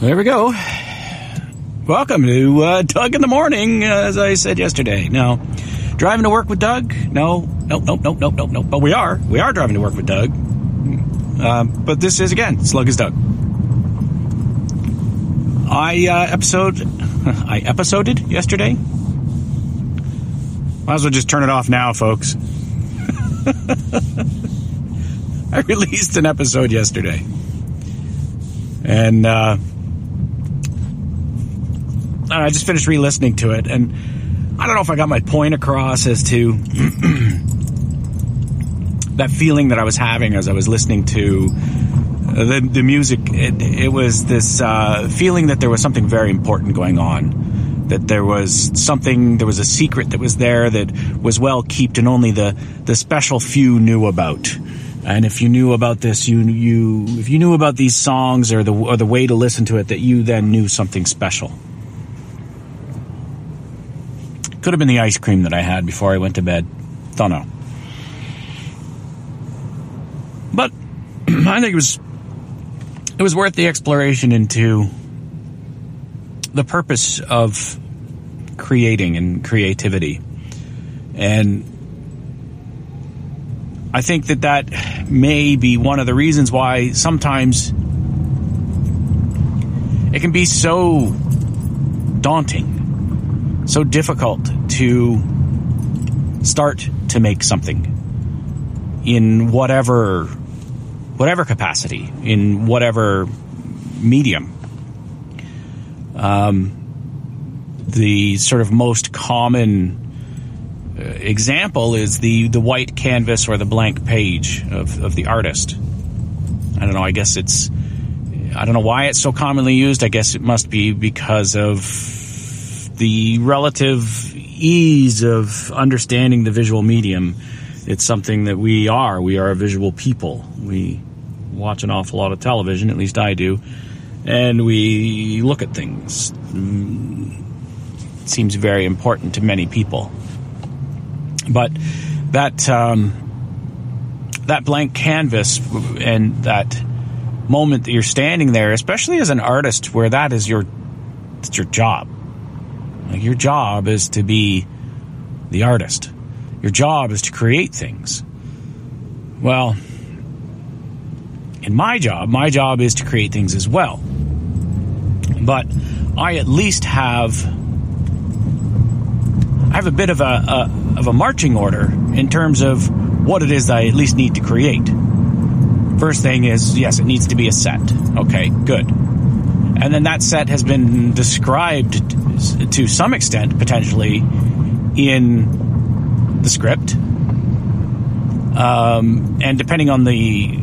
There we go. Welcome to uh, Doug in the Morning, as I said yesterday. Now, driving to work with Doug? No, nope, nope, nope, nope, nope, nope. But we are. We are driving to work with Doug. Um, but this is, again, Slug is Doug. I uh, episode, I episoded yesterday. Might as well just turn it off now, folks. I released an episode yesterday. And, uh, I just finished re-listening to it, and I don't know if I got my point across as to that feeling that I was having as I was listening to the the music. It, it was this uh, feeling that there was something very important going on, that there was something, there was a secret that was there that was well kept, and only the the special few knew about. And if you knew about this, you you if you knew about these songs or the or the way to listen to it, that you then knew something special. Could have been the ice cream that I had before I went to bed. Don't know. But I think it was it was worth the exploration into the purpose of creating and creativity. And I think that that may be one of the reasons why sometimes it can be so daunting so difficult to start to make something in whatever whatever capacity in whatever medium. Um, the sort of most common uh, example is the the white canvas or the blank page of, of the artist. I don't know i guess it's i don't know why it's so commonly used. I guess it must be because of the relative ease of understanding the visual medium. It's something that we are. We are a visual people. We watch an awful lot of television, at least I do, and we look at things. Mm, it seems very important to many people. But that um, that blank canvas and that moment that you're standing there, especially as an artist, where that is your it's your job like your job is to be the artist. Your job is to create things. Well, in my job, my job is to create things as well. But I at least have I have a bit of a, a of a marching order in terms of what it is that I at least need to create. First thing is, yes, it needs to be a set. Okay, good. And then that set has been described to some extent, potentially, in the script. Um, and depending on the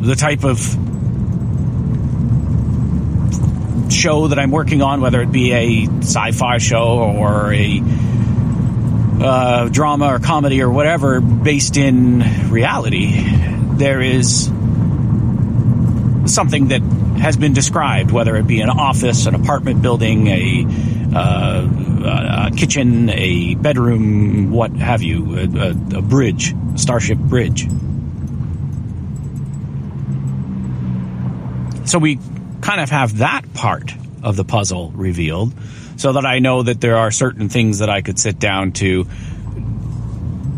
the type of show that I'm working on, whether it be a sci-fi show or a uh, drama or comedy or whatever, based in reality, there is something that has been described, whether it be an office, an apartment building, a uh, a kitchen, a bedroom, what have you, a, a, a bridge, a starship bridge. So we kind of have that part of the puzzle revealed so that I know that there are certain things that I could sit down to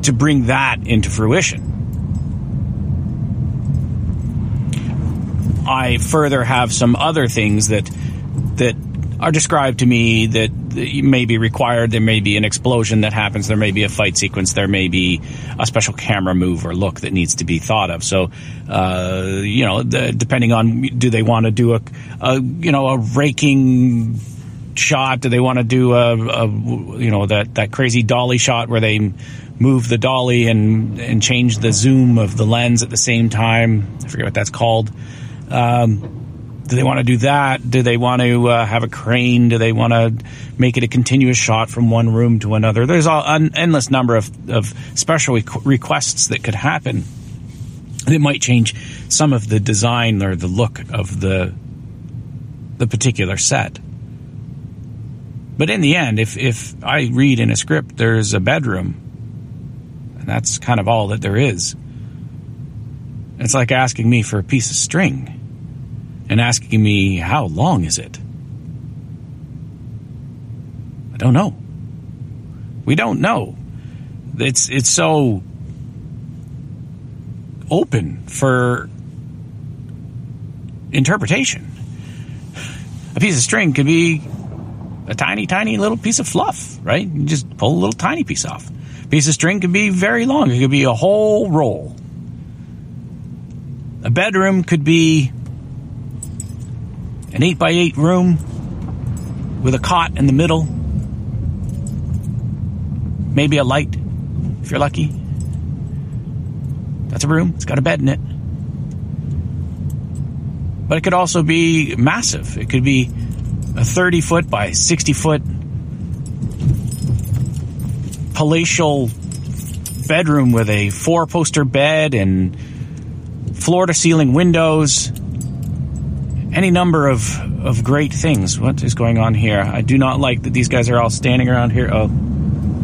to bring that into fruition. I further have some other things that that are described to me that may be required. There may be an explosion that happens. There may be a fight sequence. There may be a special camera move or look that needs to be thought of. So, uh, you know, depending on do they want to do a, a, you know, a raking shot? Do they want to do a, a, you know, that, that crazy dolly shot where they move the dolly and, and change the zoom of the lens at the same time? I forget what that's called. Um, do they want to do that? Do they want to uh, have a crane? Do they want to make it a continuous shot from one room to another? There's an endless number of, of special requests that could happen that might change some of the design or the look of the the particular set. But in the end, if if I read in a script there's a bedroom, and that's kind of all that there is. It's like asking me for a piece of string and asking me, how long is it? I don't know. We don't know. It's, it's so open for interpretation. A piece of string could be a tiny, tiny little piece of fluff, right? You just pull a little tiny piece off. A piece of string could be very long. It could be a whole roll. A bedroom could be an 8 by 8 room with a cot in the middle. Maybe a light, if you're lucky. That's a room. It's got a bed in it. But it could also be massive. It could be a 30 foot by 60 foot palatial bedroom with a four poster bed and floor to ceiling windows. Any number of, of great things. What is going on here? I do not like that these guys are all standing around here. Oh,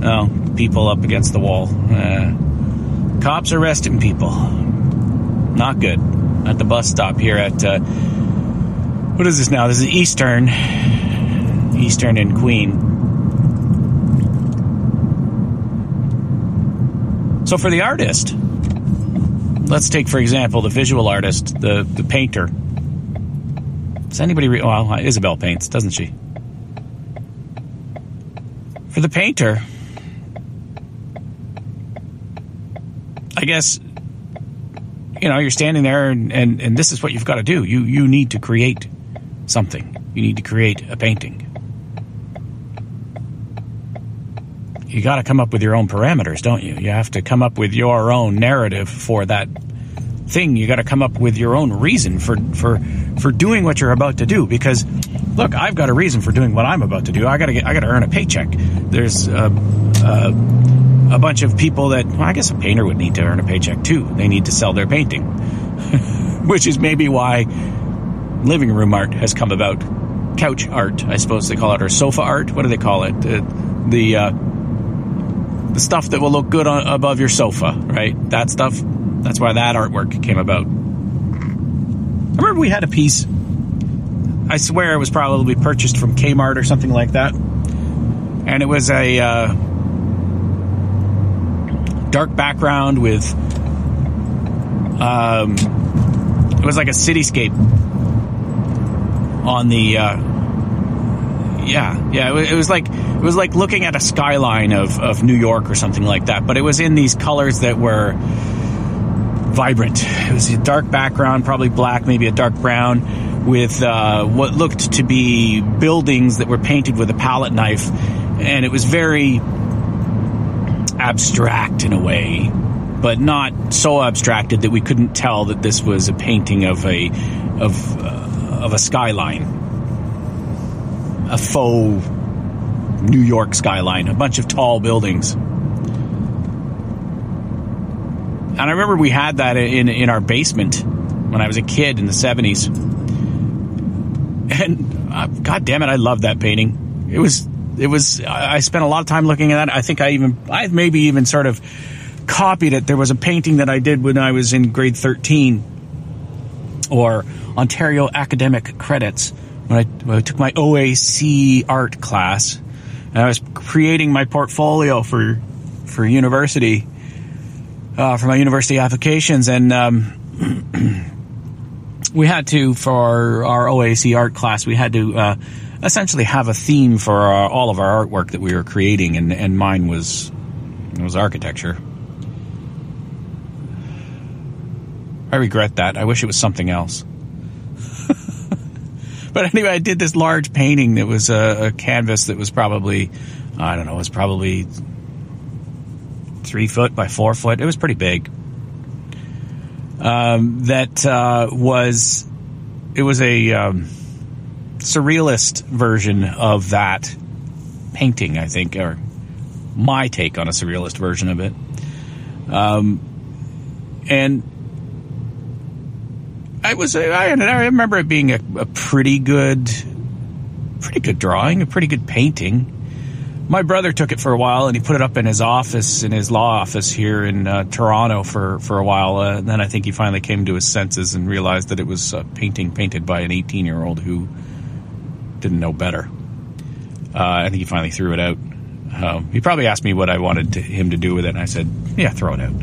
oh, people up against the wall. Uh, cops arresting people. Not good. At the bus stop here at, uh, what is this now? This is Eastern. Eastern and Queen. So for the artist, let's take for example the visual artist, the the painter. Does anybody? Well, uh, Isabel paints, doesn't she? For the painter, I guess you know you're standing there, and, and, and this is what you've got to do. You you need to create something. You need to create a painting. You got to come up with your own parameters, don't you? You have to come up with your own narrative for that thing. You got to come up with your own reason for for for doing what you're about to do. Because look, I've got a reason for doing what I'm about to do. I got to get I got to earn a paycheck. There's a, a, a bunch of people that well, I guess a painter would need to earn a paycheck too. They need to sell their painting, which is maybe why living room art has come about. Couch art, I suppose they call it, or sofa art. What do they call it? Uh, the uh, the stuff that will look good on, above your sofa, right? That stuff. That's why that artwork came about. I remember we had a piece. I swear it was probably purchased from Kmart or something like that, and it was a uh, dark background with. Um, it was like a cityscape on the uh, yeah yeah it was like it was like looking at a skyline of, of New York or something like that but it was in these colors that were vibrant. It was a dark background probably black maybe a dark brown with uh, what looked to be buildings that were painted with a palette knife. And it was very abstract in a way but not so abstracted that we couldn't tell that this was a painting of a of uh, of a skyline, a faux New York skyline, a bunch of tall buildings. And I remember we had that in in our basement when I was a kid in the seventies. And uh, God damn it, I loved that painting. It was it was I spent a lot of time looking at that. I think I even I maybe even sort of copied it. There was a painting that I did when I was in grade thirteen, or Ontario academic credits when I, when I took my OAC art class. And I was creating my portfolio for for university uh, for my university applications, and um, we had to for our OAC art class we had to uh, essentially have a theme for our, all of our artwork that we were creating, and, and mine was was architecture. I regret that. I wish it was something else. But anyway, I did this large painting that was a, a canvas that was probably, I don't know, it was probably three foot by four foot. It was pretty big. Um, that uh, was, it was a um, surrealist version of that painting, I think, or my take on a surrealist version of it. Um, and I was I, I remember it being a, a, pretty good, pretty good drawing, a pretty good painting, my brother took it for a while and he put it up in his office, in his law office here in uh, Toronto for, for a while. Uh, and then I think he finally came to his senses and realized that it was a painting painted by an 18 year old who didn't know better. Uh, I think he finally threw it out. Um, he probably asked me what I wanted to, him to do with it, and I said, yeah, throw it out.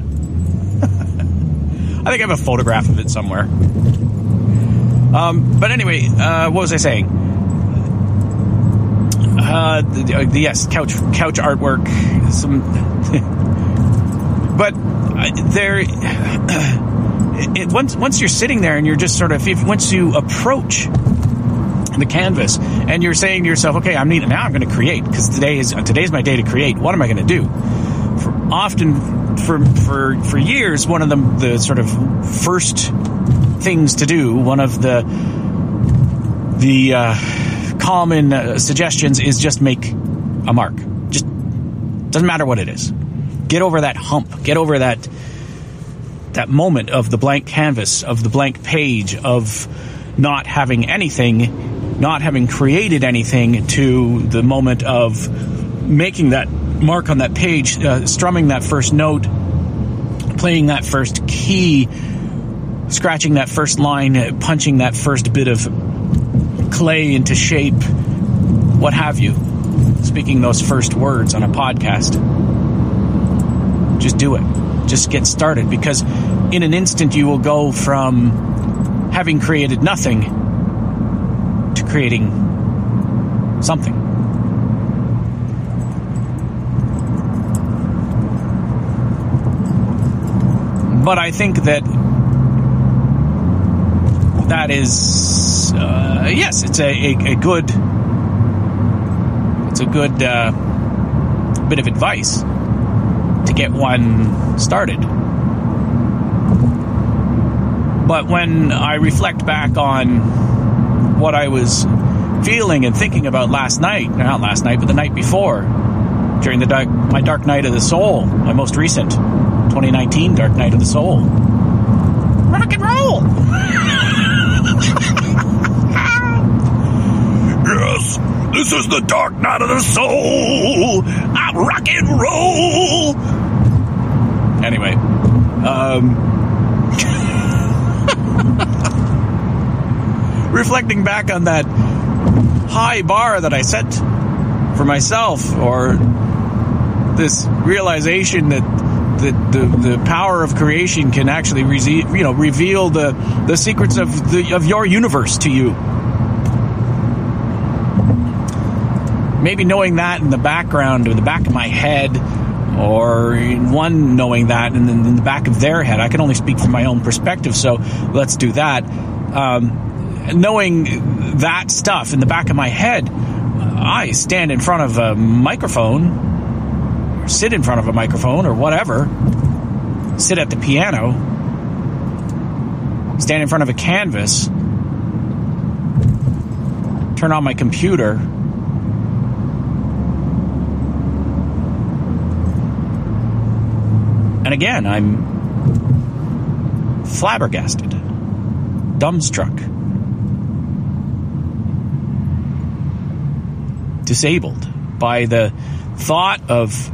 I think I have a photograph of it somewhere. Um, but anyway, uh, what was I saying? Uh, the, yes, couch couch artwork. Some, but uh, there, it, once once you're sitting there and you're just sort of if, once you approach the canvas and you're saying to yourself, okay, I'm needing now. I'm going to create because today is today's my day to create. What am I going to do? For often for for for years, one of the the sort of first things to do, one of the the uh, common uh, suggestions is just make a mark. Just doesn't matter what it is. Get over that hump. Get over that that moment of the blank canvas, of the blank page, of not having anything, not having created anything, to the moment of making that mark on that page, uh, strumming that first note, playing that first key, scratching that first line, punching that first bit of clay into shape, what have you. Speaking those first words on a podcast. Just do it. Just get started because in an instant you will go from having created nothing to creating something. But I think that that is uh, yes, it's a, a, a, good it's a good uh, bit of advice to get one started. But when I reflect back on what I was feeling and thinking about last night, not last night, but the night before, during the dark, my dark night of the soul, my most recent 2019 dark night of the soul, rock and roll. yes, this is the dark night of the soul. I'm rock and roll. Anyway, um, reflecting back on that high bar that I set for myself, or this realization that the, the, the power of creation can actually re- you know reveal the the secrets of the of your universe to you. Maybe knowing that in the background or the back of my head, or one knowing that and then in the back of their head. I can only speak from my own perspective, so let's do that. Um, knowing that stuff in the back of my head, I stand in front of a microphone, or sit in front of a microphone, or whatever, sit at the piano, stand in front of a canvas, turn on my computer. And again, I'm flabbergasted, dumbstruck. disabled by the thought of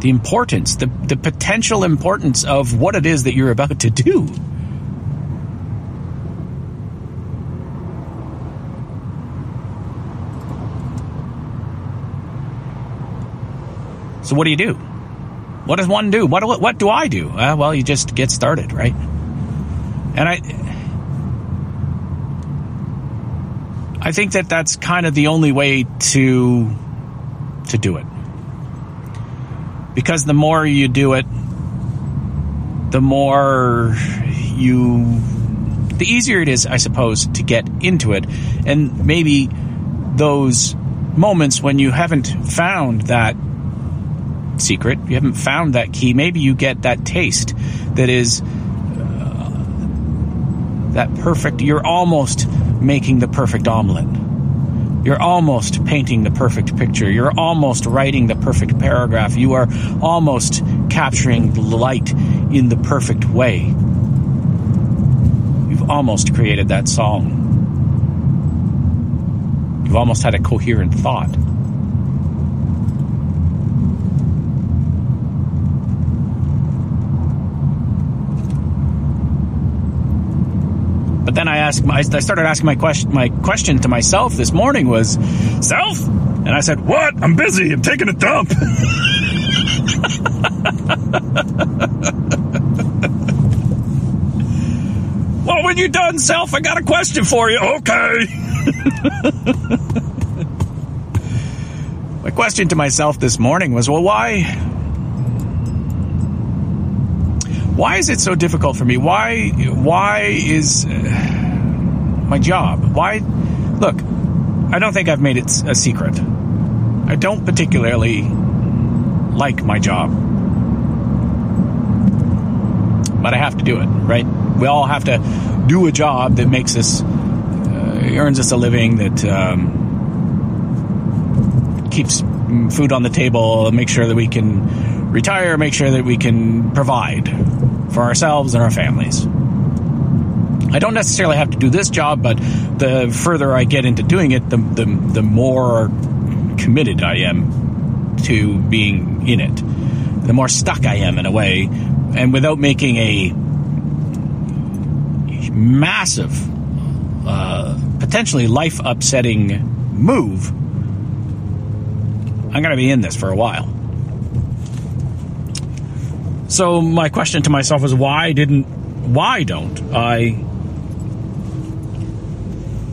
the importance, the, the potential importance of what it is that you're about to do. So what do you do? What does one do? What what do I do? Uh, well, you just get started, right? And I I think that that's kind of the only way to to do it. Because the more you do it, the more you the easier it is, I suppose, to get into it. And maybe those moments when you haven't found that secret, you haven't found that key, maybe you get that taste that is uh, that perfect, you're almost making the perfect omelet. You're almost painting the perfect picture. You're almost writing the perfect paragraph. You are almost capturing the light in the perfect way. You've almost created that song. You've almost had a coherent thought. Then I I started asking my question. My question to myself this morning was, "Self," and I said, "What? I'm busy. I'm taking a dump." well, when you're done, self, I got a question for you. Okay. my question to myself this morning was, well, why? Why is it so difficult for me? Why? Why is uh, my job? Why? Look, I don't think I've made it a secret. I don't particularly like my job, but I have to do it. Right? We all have to do a job that makes us uh, earns us a living that. Um, keeps food on the table, make sure that we can retire, make sure that we can provide for ourselves and our families. I don't necessarily have to do this job, but the further I get into doing it, the, the, the more committed I am to being in it. The more stuck I am in a way, and without making a massive, uh, potentially life upsetting move, I'm going to be in this for a while. So my question to myself is why didn't why don't I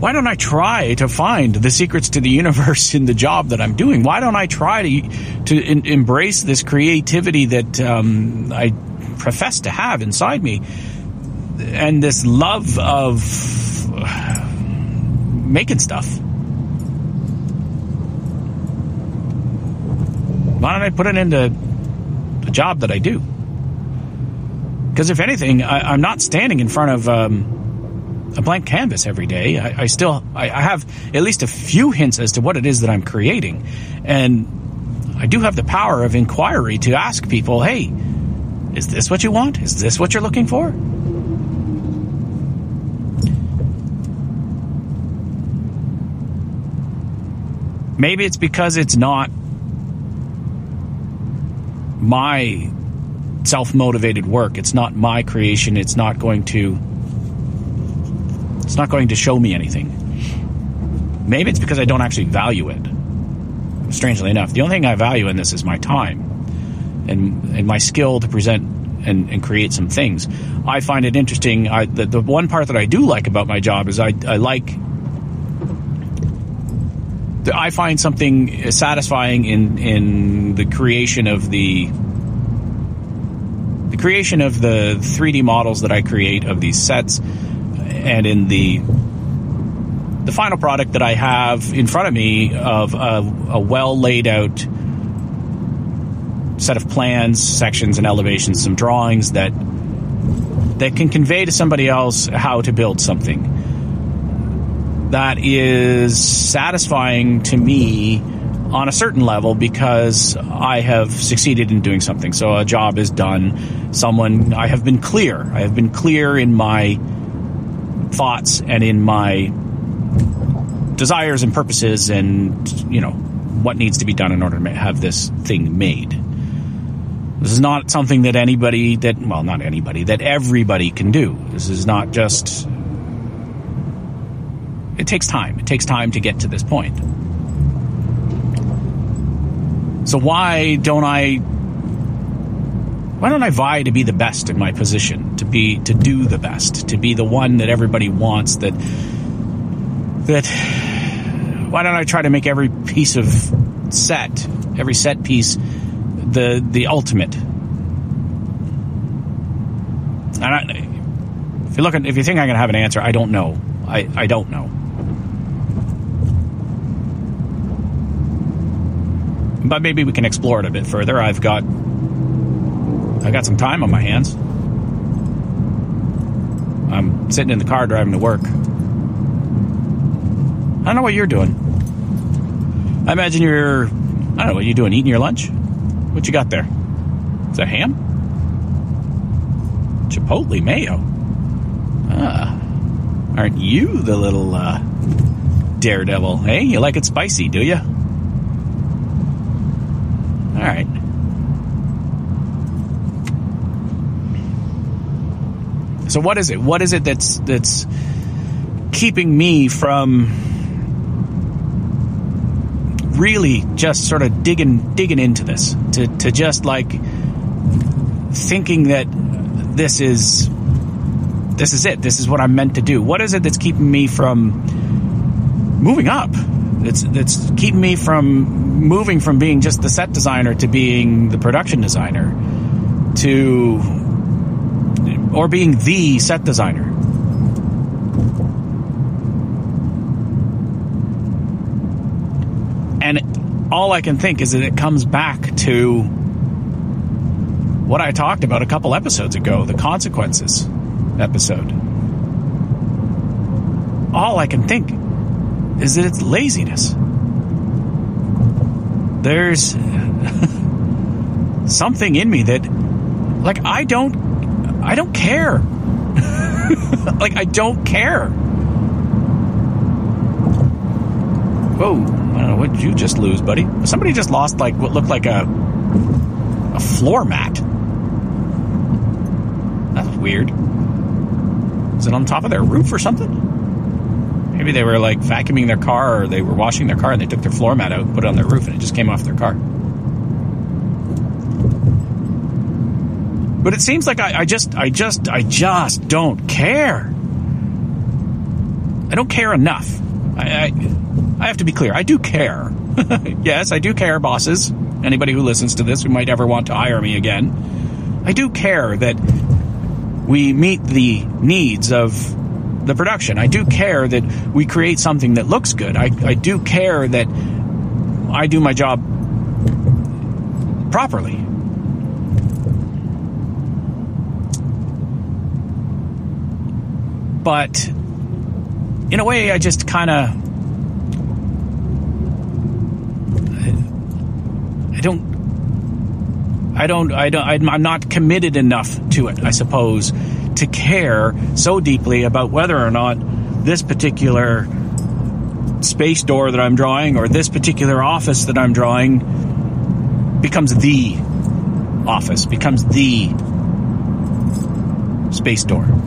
why don't I try to find the secrets to the universe in the job that I'm doing? Why don't I try to to in, embrace this creativity that um, I profess to have inside me, and this love of making stuff? Why don't I put it into the job that I do? Because if anything, I, am not standing in front of um, a blank canvas every day. I, I still I, I have at least a few hints as to what it is that I'm creating, and I do have the power of inquiry to ask people, "Hey, is this what you want? Is this what you're looking for?" Maybe it's because it's not my self motivated work. It's not my creation. It's not going to. It's not going to show me anything. Maybe it's because I don't actually value it. Strangely enough, the only thing I value in this is my time and and my skill to present and, and create some things. I find it interesting. I, the, the one part that I do like about my job is I, I like I find something satisfying in in the creation of the the creation of the 3D models that I create of these sets, and in the the final product that I have in front of me of a, a well laid out set of plans, sections, and elevations, some drawings that that can convey to somebody else how to build something that is satisfying to me on a certain level because I have succeeded in doing something. So a job is done. Someone, I have been clear. I have been clear in my thoughts and in my desires and purposes and, you know, what needs to be done in order to have this thing made. This is not something that anybody that, well, not anybody, that everybody can do. This is not just it takes time. It takes time to get to this point. So why don't I why don't I vie to be the best in my position, to be to do the best, to be the one that everybody wants that that why don't I try to make every piece of set, every set piece the the ultimate? And I, if you look at, if you think I'm going to have an answer, I don't know. I, I don't know. but maybe we can explore it a bit further. I've got I've got some time on my hands. I'm sitting in the car driving to work. I don't know what you're doing. I imagine you're I don't know what you're doing, eating your lunch? What you got there? Is that ham? Chipotle mayo. Ah. Aren't you the little uh, daredevil? Hey, you like it spicy, do you? All right. So what is it? What is it that's that's keeping me from really just sort of digging digging into this? To to just like thinking that this is this is it. This is what I'm meant to do. What is it that's keeping me from moving up? That's that's keeping me from moving from being just the set designer to being the production designer to or being the set designer And all I can think is that it comes back to what I talked about a couple episodes ago, the consequences episode. All I can think is that it's laziness. There's something in me that like I don't I don't care. like I don't care. Whoa. What did you just lose, buddy? Somebody just lost like what looked like a a floor mat. That's weird. Is it on top of their roof or something? Maybe they were like vacuuming their car or they were washing their car and they took their floor mat out and put it on their roof and it just came off their car. But it seems like I, I just, I just, I just don't care. I don't care enough. I, I I have to be clear. I do care. yes, I do care, bosses. Anybody who listens to this who might ever want to hire me again. I do care that we meet the needs of the production. I do care that we create something that looks good. I, I do care that I do my job properly. But in a way, I just kind of I don't I don't I don't I'm not committed enough to it, I suppose, to care so deeply about whether or not this particular space door that I'm drawing or this particular office that I'm drawing becomes the office, becomes the space door.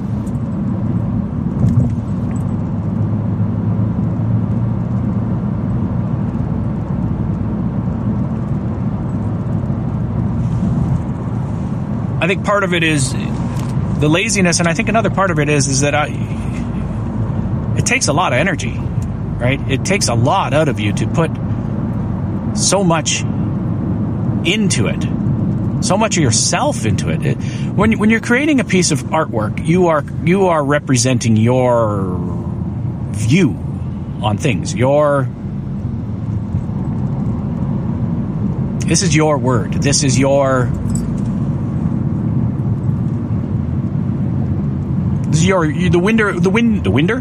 Think part of it is the laziness, and I think another part of it is is that I it takes a lot of energy, right? It takes a lot out of you to put so much into it, so much of yourself into it. it when when you're creating a piece of artwork, you are you are representing your view on things. Your this is your word. This is your This is your the window the wind the window.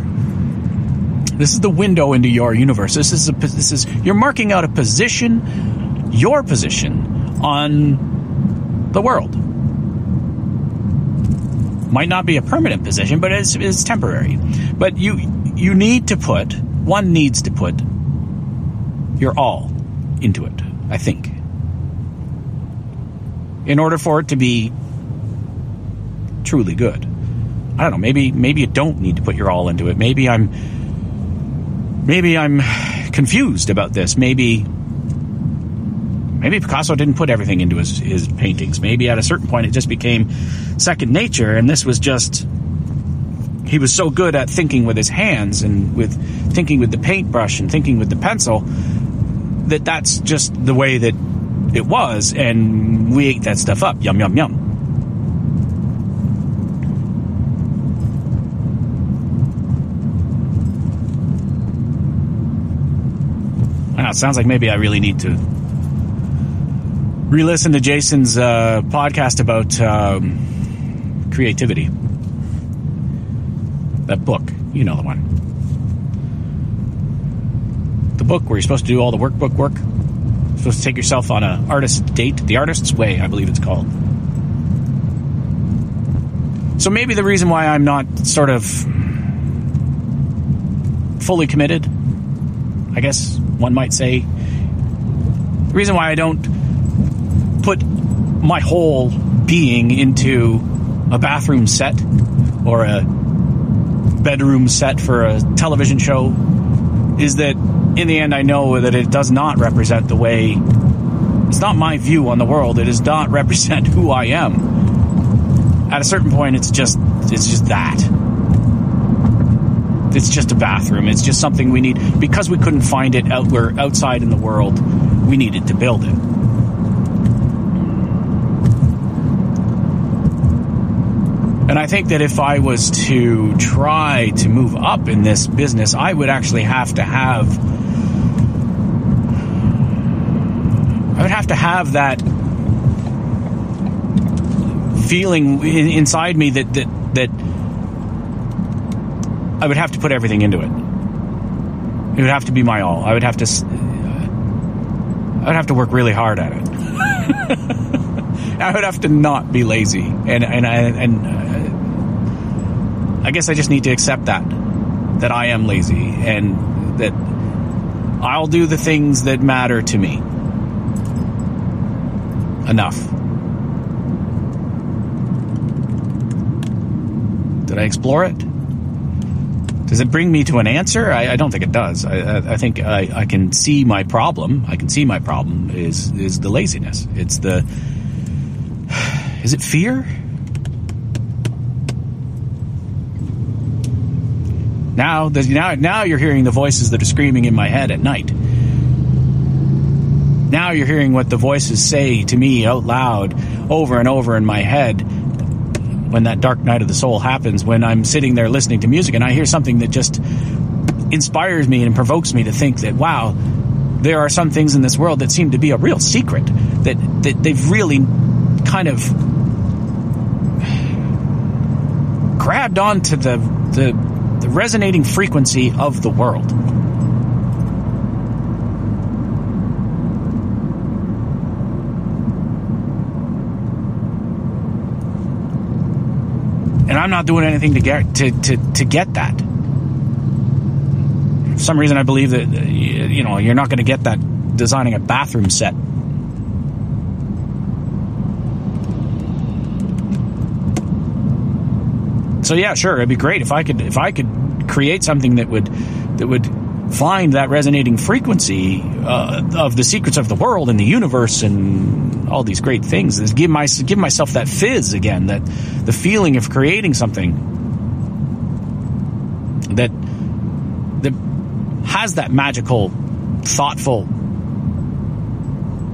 This is the window into your universe. This is a, this is you're marking out a position, your position on the world. Might not be a permanent position, but it's, it's temporary. But you you need to put one needs to put your all into it. I think in order for it to be truly good. I don't know. Maybe maybe you don't need to put your all into it. Maybe I'm maybe I'm confused about this. Maybe maybe Picasso didn't put everything into his his paintings. Maybe at a certain point it just became second nature, and this was just he was so good at thinking with his hands and with thinking with the paintbrush and thinking with the pencil that that's just the way that it was, and we ate that stuff up. Yum yum yum. It sounds like maybe I really need to re-listen to Jason's uh, podcast about um, creativity. That book, you know the one. The book where you're supposed to do all the workbook work. You're supposed to take yourself on an artist date, the artist's way, I believe it's called. So maybe the reason why I'm not sort of fully committed, I guess, one might say. The reason why I don't put my whole being into a bathroom set or a bedroom set for a television show is that in the end I know that it does not represent the way it's not my view on the world. It does not represent who I am. At a certain point it's just it's just that. It's just a bathroom. It's just something we need because we couldn't find it out where outside in the world. We needed to build it. And I think that if I was to try to move up in this business, I would actually have to have I would have to have that feeling inside me that that that I would have to put everything into it. It would have to be my all. I would have to. I would have to work really hard at it. I would have to not be lazy, and and and uh, I guess I just need to accept that that I am lazy and that I'll do the things that matter to me. Enough. Did I explore it? Does it bring me to an answer? I, I don't think it does. I, I think I, I, can see my problem. I can see my problem is is the laziness. It's the is it fear? Now, now, now you're hearing the voices that are screaming in my head at night. Now you're hearing what the voices say to me out loud over and over in my head when that dark night of the soul happens, when I'm sitting there listening to music and I hear something that just inspires me and provokes me to think that, wow, there are some things in this world that seem to be a real secret, that, that they've really kind of grabbed onto the, the, the resonating frequency of the world. And I'm not doing anything to get to, to, to get that. For some reason, I believe that uh, you know you're not going to get that designing a bathroom set. So yeah, sure, it'd be great if I could if I could create something that would that would find that resonating frequency uh, of the secrets of the world and the universe and all these great things. Is give my give myself that fizz again that the feeling of creating something that that has that magical thoughtful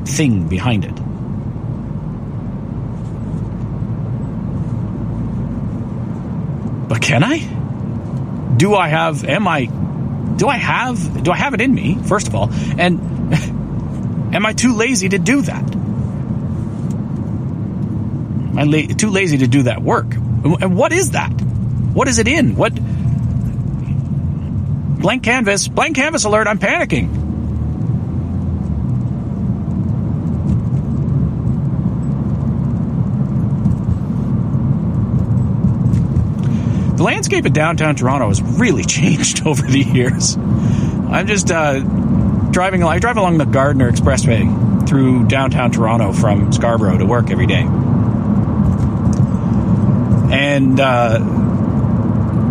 thing behind it. But can I? Do I have am I do I have do I have it in me first of all? And am I too lazy to do that? Am I la- too lazy to do that work? And what is that? What is it in? What? Blank canvas blank canvas alert I'm panicking landscape of downtown Toronto has really changed over the years. I'm just uh, driving. I drive along the Gardiner Expressway through downtown Toronto from Scarborough to work every day, and uh,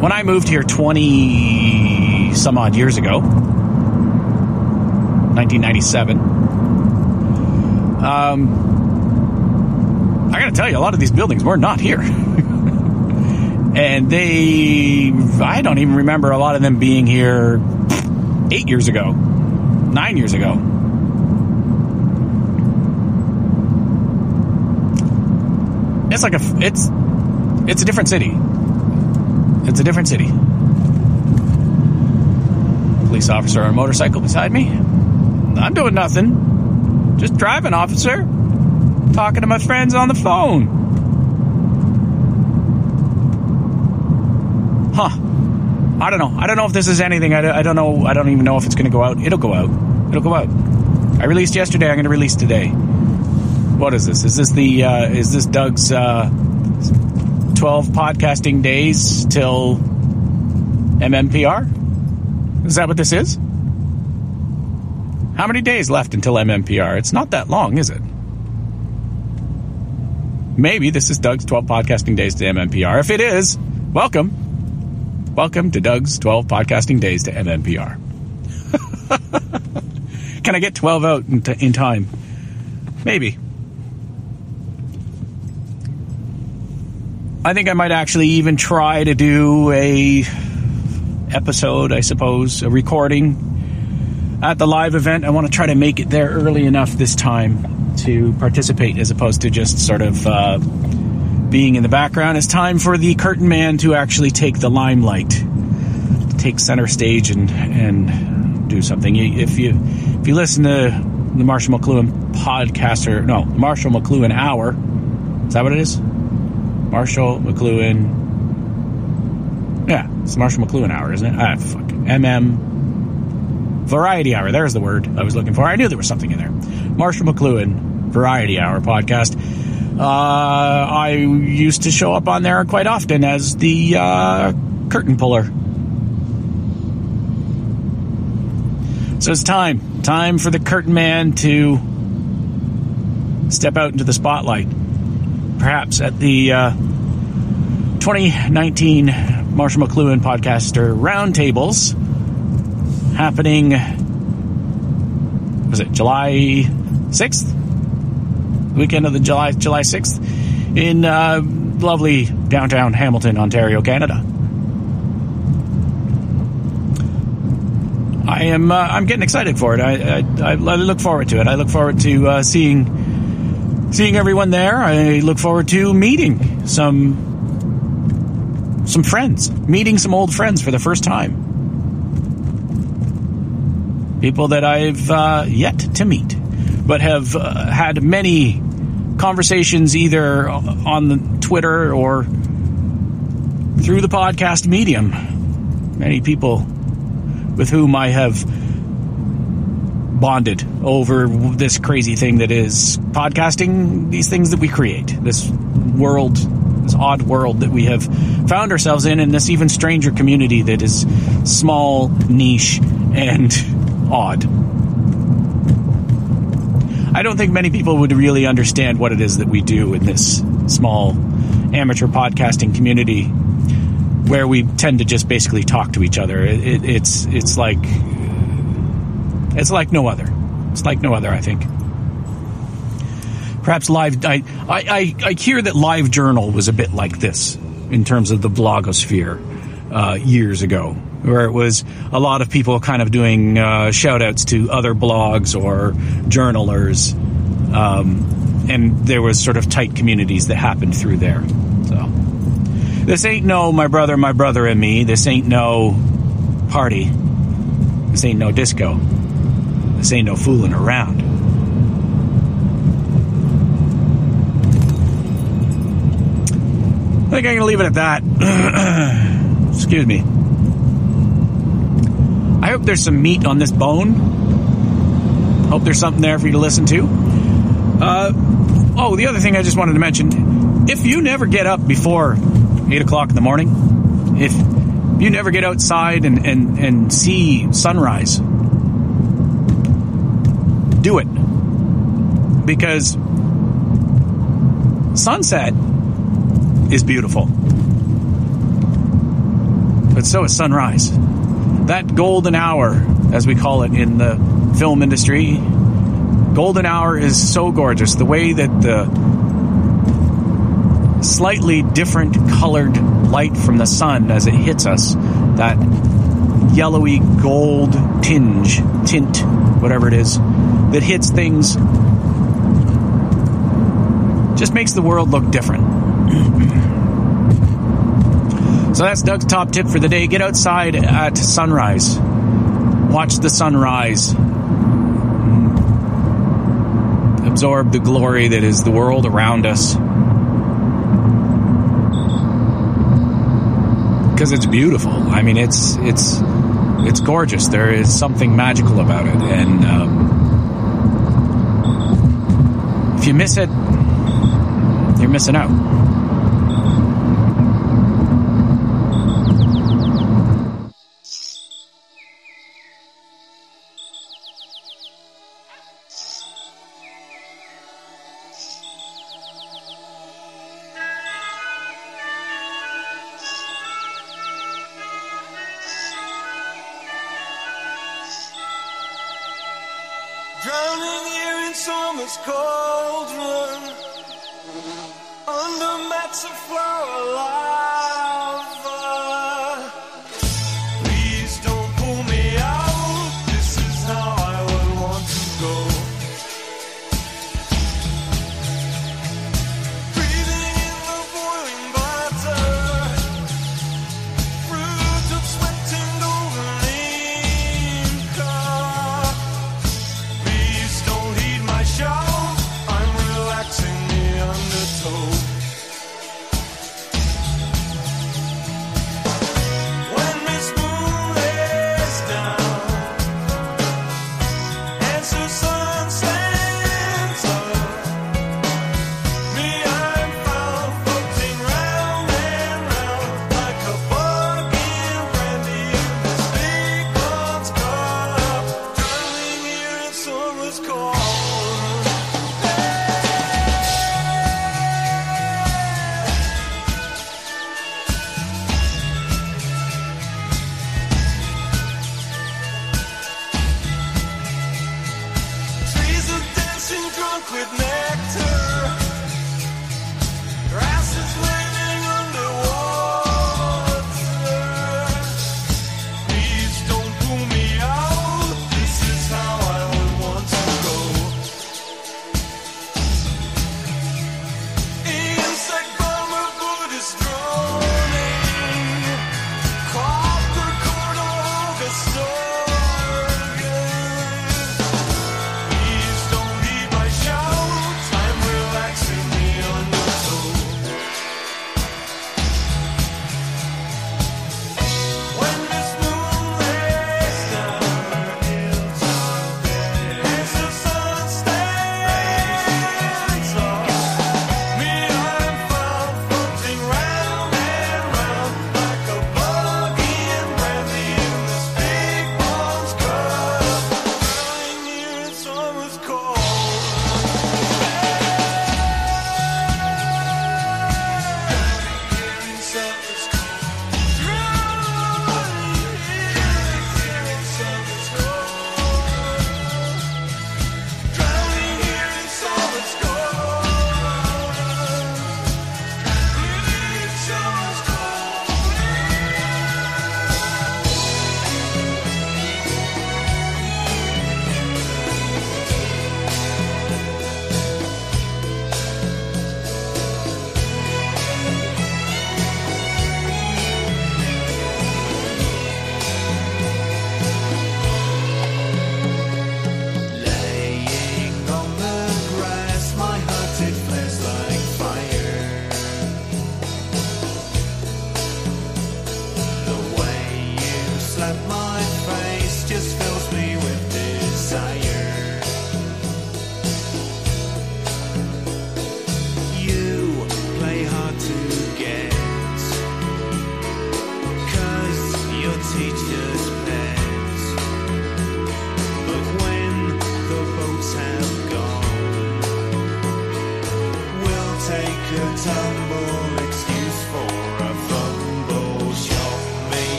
when I moved here 20 some odd years ago, 1997. Um, I got to tell you, a lot of these buildings were not here. and they I don't even remember a lot of them being here eight years ago, nine years ago. It's like a it's it's a different city. It's a different city. Police officer on a motorcycle beside me. I'm doing nothing. Just driving, officer. Talking to my friends on the phone. Huh. I don't know. I don't know if this is anything. I, I don't know. I don't even know if it's going to go out. It'll go out. It'll go out. I released yesterday. I'm going to release today. What is this? Is this the? Uh, is this Doug's uh, 12 podcasting days till MMPR? Is that what this is? How many days left until MMPR? It's not that long, is it? Maybe this is Doug's 12 podcasting days to MMPR. If it is, welcome. Welcome to Doug's 12 podcasting days to MMPR. Can I get 12 out in, t- in time? Maybe. I think I might actually even try to do a episode, I suppose, a recording at the live event. I want to try to make it there early enough this time to participate as opposed to just sort of uh, being in the background. It's time for the curtain man to actually take the limelight, take center stage and and do something. If you if you listen to the Marshall McLuhan podcaster, no, Marshall McLuhan hour, is that what it is? Marshall McLuhan. Yeah, it's Marshall McLuhan hour, isn't it? Ah, fuck. MM Variety Hour. There's the word I was looking for. I knew there was something in there. Marshall McLuhan Variety Hour podcast. Uh, I used to show up on there quite often as the uh, curtain puller. So it's time. Time for the curtain man to step out into the spotlight. Perhaps at the uh, 2019 Marshall McLuhan Podcaster Roundtables happening, was it July 6th? Weekend of the July July 6th in uh, lovely downtown Hamilton, Ontario, Canada. I am. Uh, I'm getting excited for it. I, I, I, look forward to it. I look forward to uh, seeing seeing everyone there. I look forward to meeting some some friends, meeting some old friends for the first time. People that I've uh, yet to meet, but have uh, had many conversations either on the Twitter or through the podcast medium. Many people with whom I have bonded over this crazy thing that is podcasting, these things that we create, this world, this odd world that we have found ourselves in, and this even stranger community that is small, niche, and odd. I don't think many people would really understand what it is that we do in this small amateur podcasting community where we tend to just basically talk to each other. It, it, it's it's like it's like no other. It's like no other. I think. Perhaps live. I I I hear that Live Journal was a bit like this in terms of the blogosphere uh, years ago, where it was a lot of people kind of doing uh, shout outs to other blogs or journalers. Um, and there was sort of tight communities that happened through there. So. This ain't no my brother, my brother, and me. This ain't no party. This ain't no disco. This ain't no fooling around. I think I'm to leave it at that. Excuse me. I hope there's some meat on this bone. Hope there's something there for you to listen to. Uh, oh, the other thing I just wanted to mention if you never get up before 8 o'clock in the morning, if you never get outside and, and, and see sunrise, do it. Because sunset is beautiful. But so is sunrise. That golden hour, as we call it in the film industry, golden hour is so gorgeous. The way that the slightly different colored light from the sun as it hits us, that yellowy gold tinge, tint, whatever it is, that hits things, just makes the world look different. So that's Doug's top tip for the day. Get outside at sunrise. Watch the sunrise. Absorb the glory that is the world around us. Because it's beautiful. I mean, it's it's it's gorgeous. There is something magical about it, and um, if you miss it, you're missing out.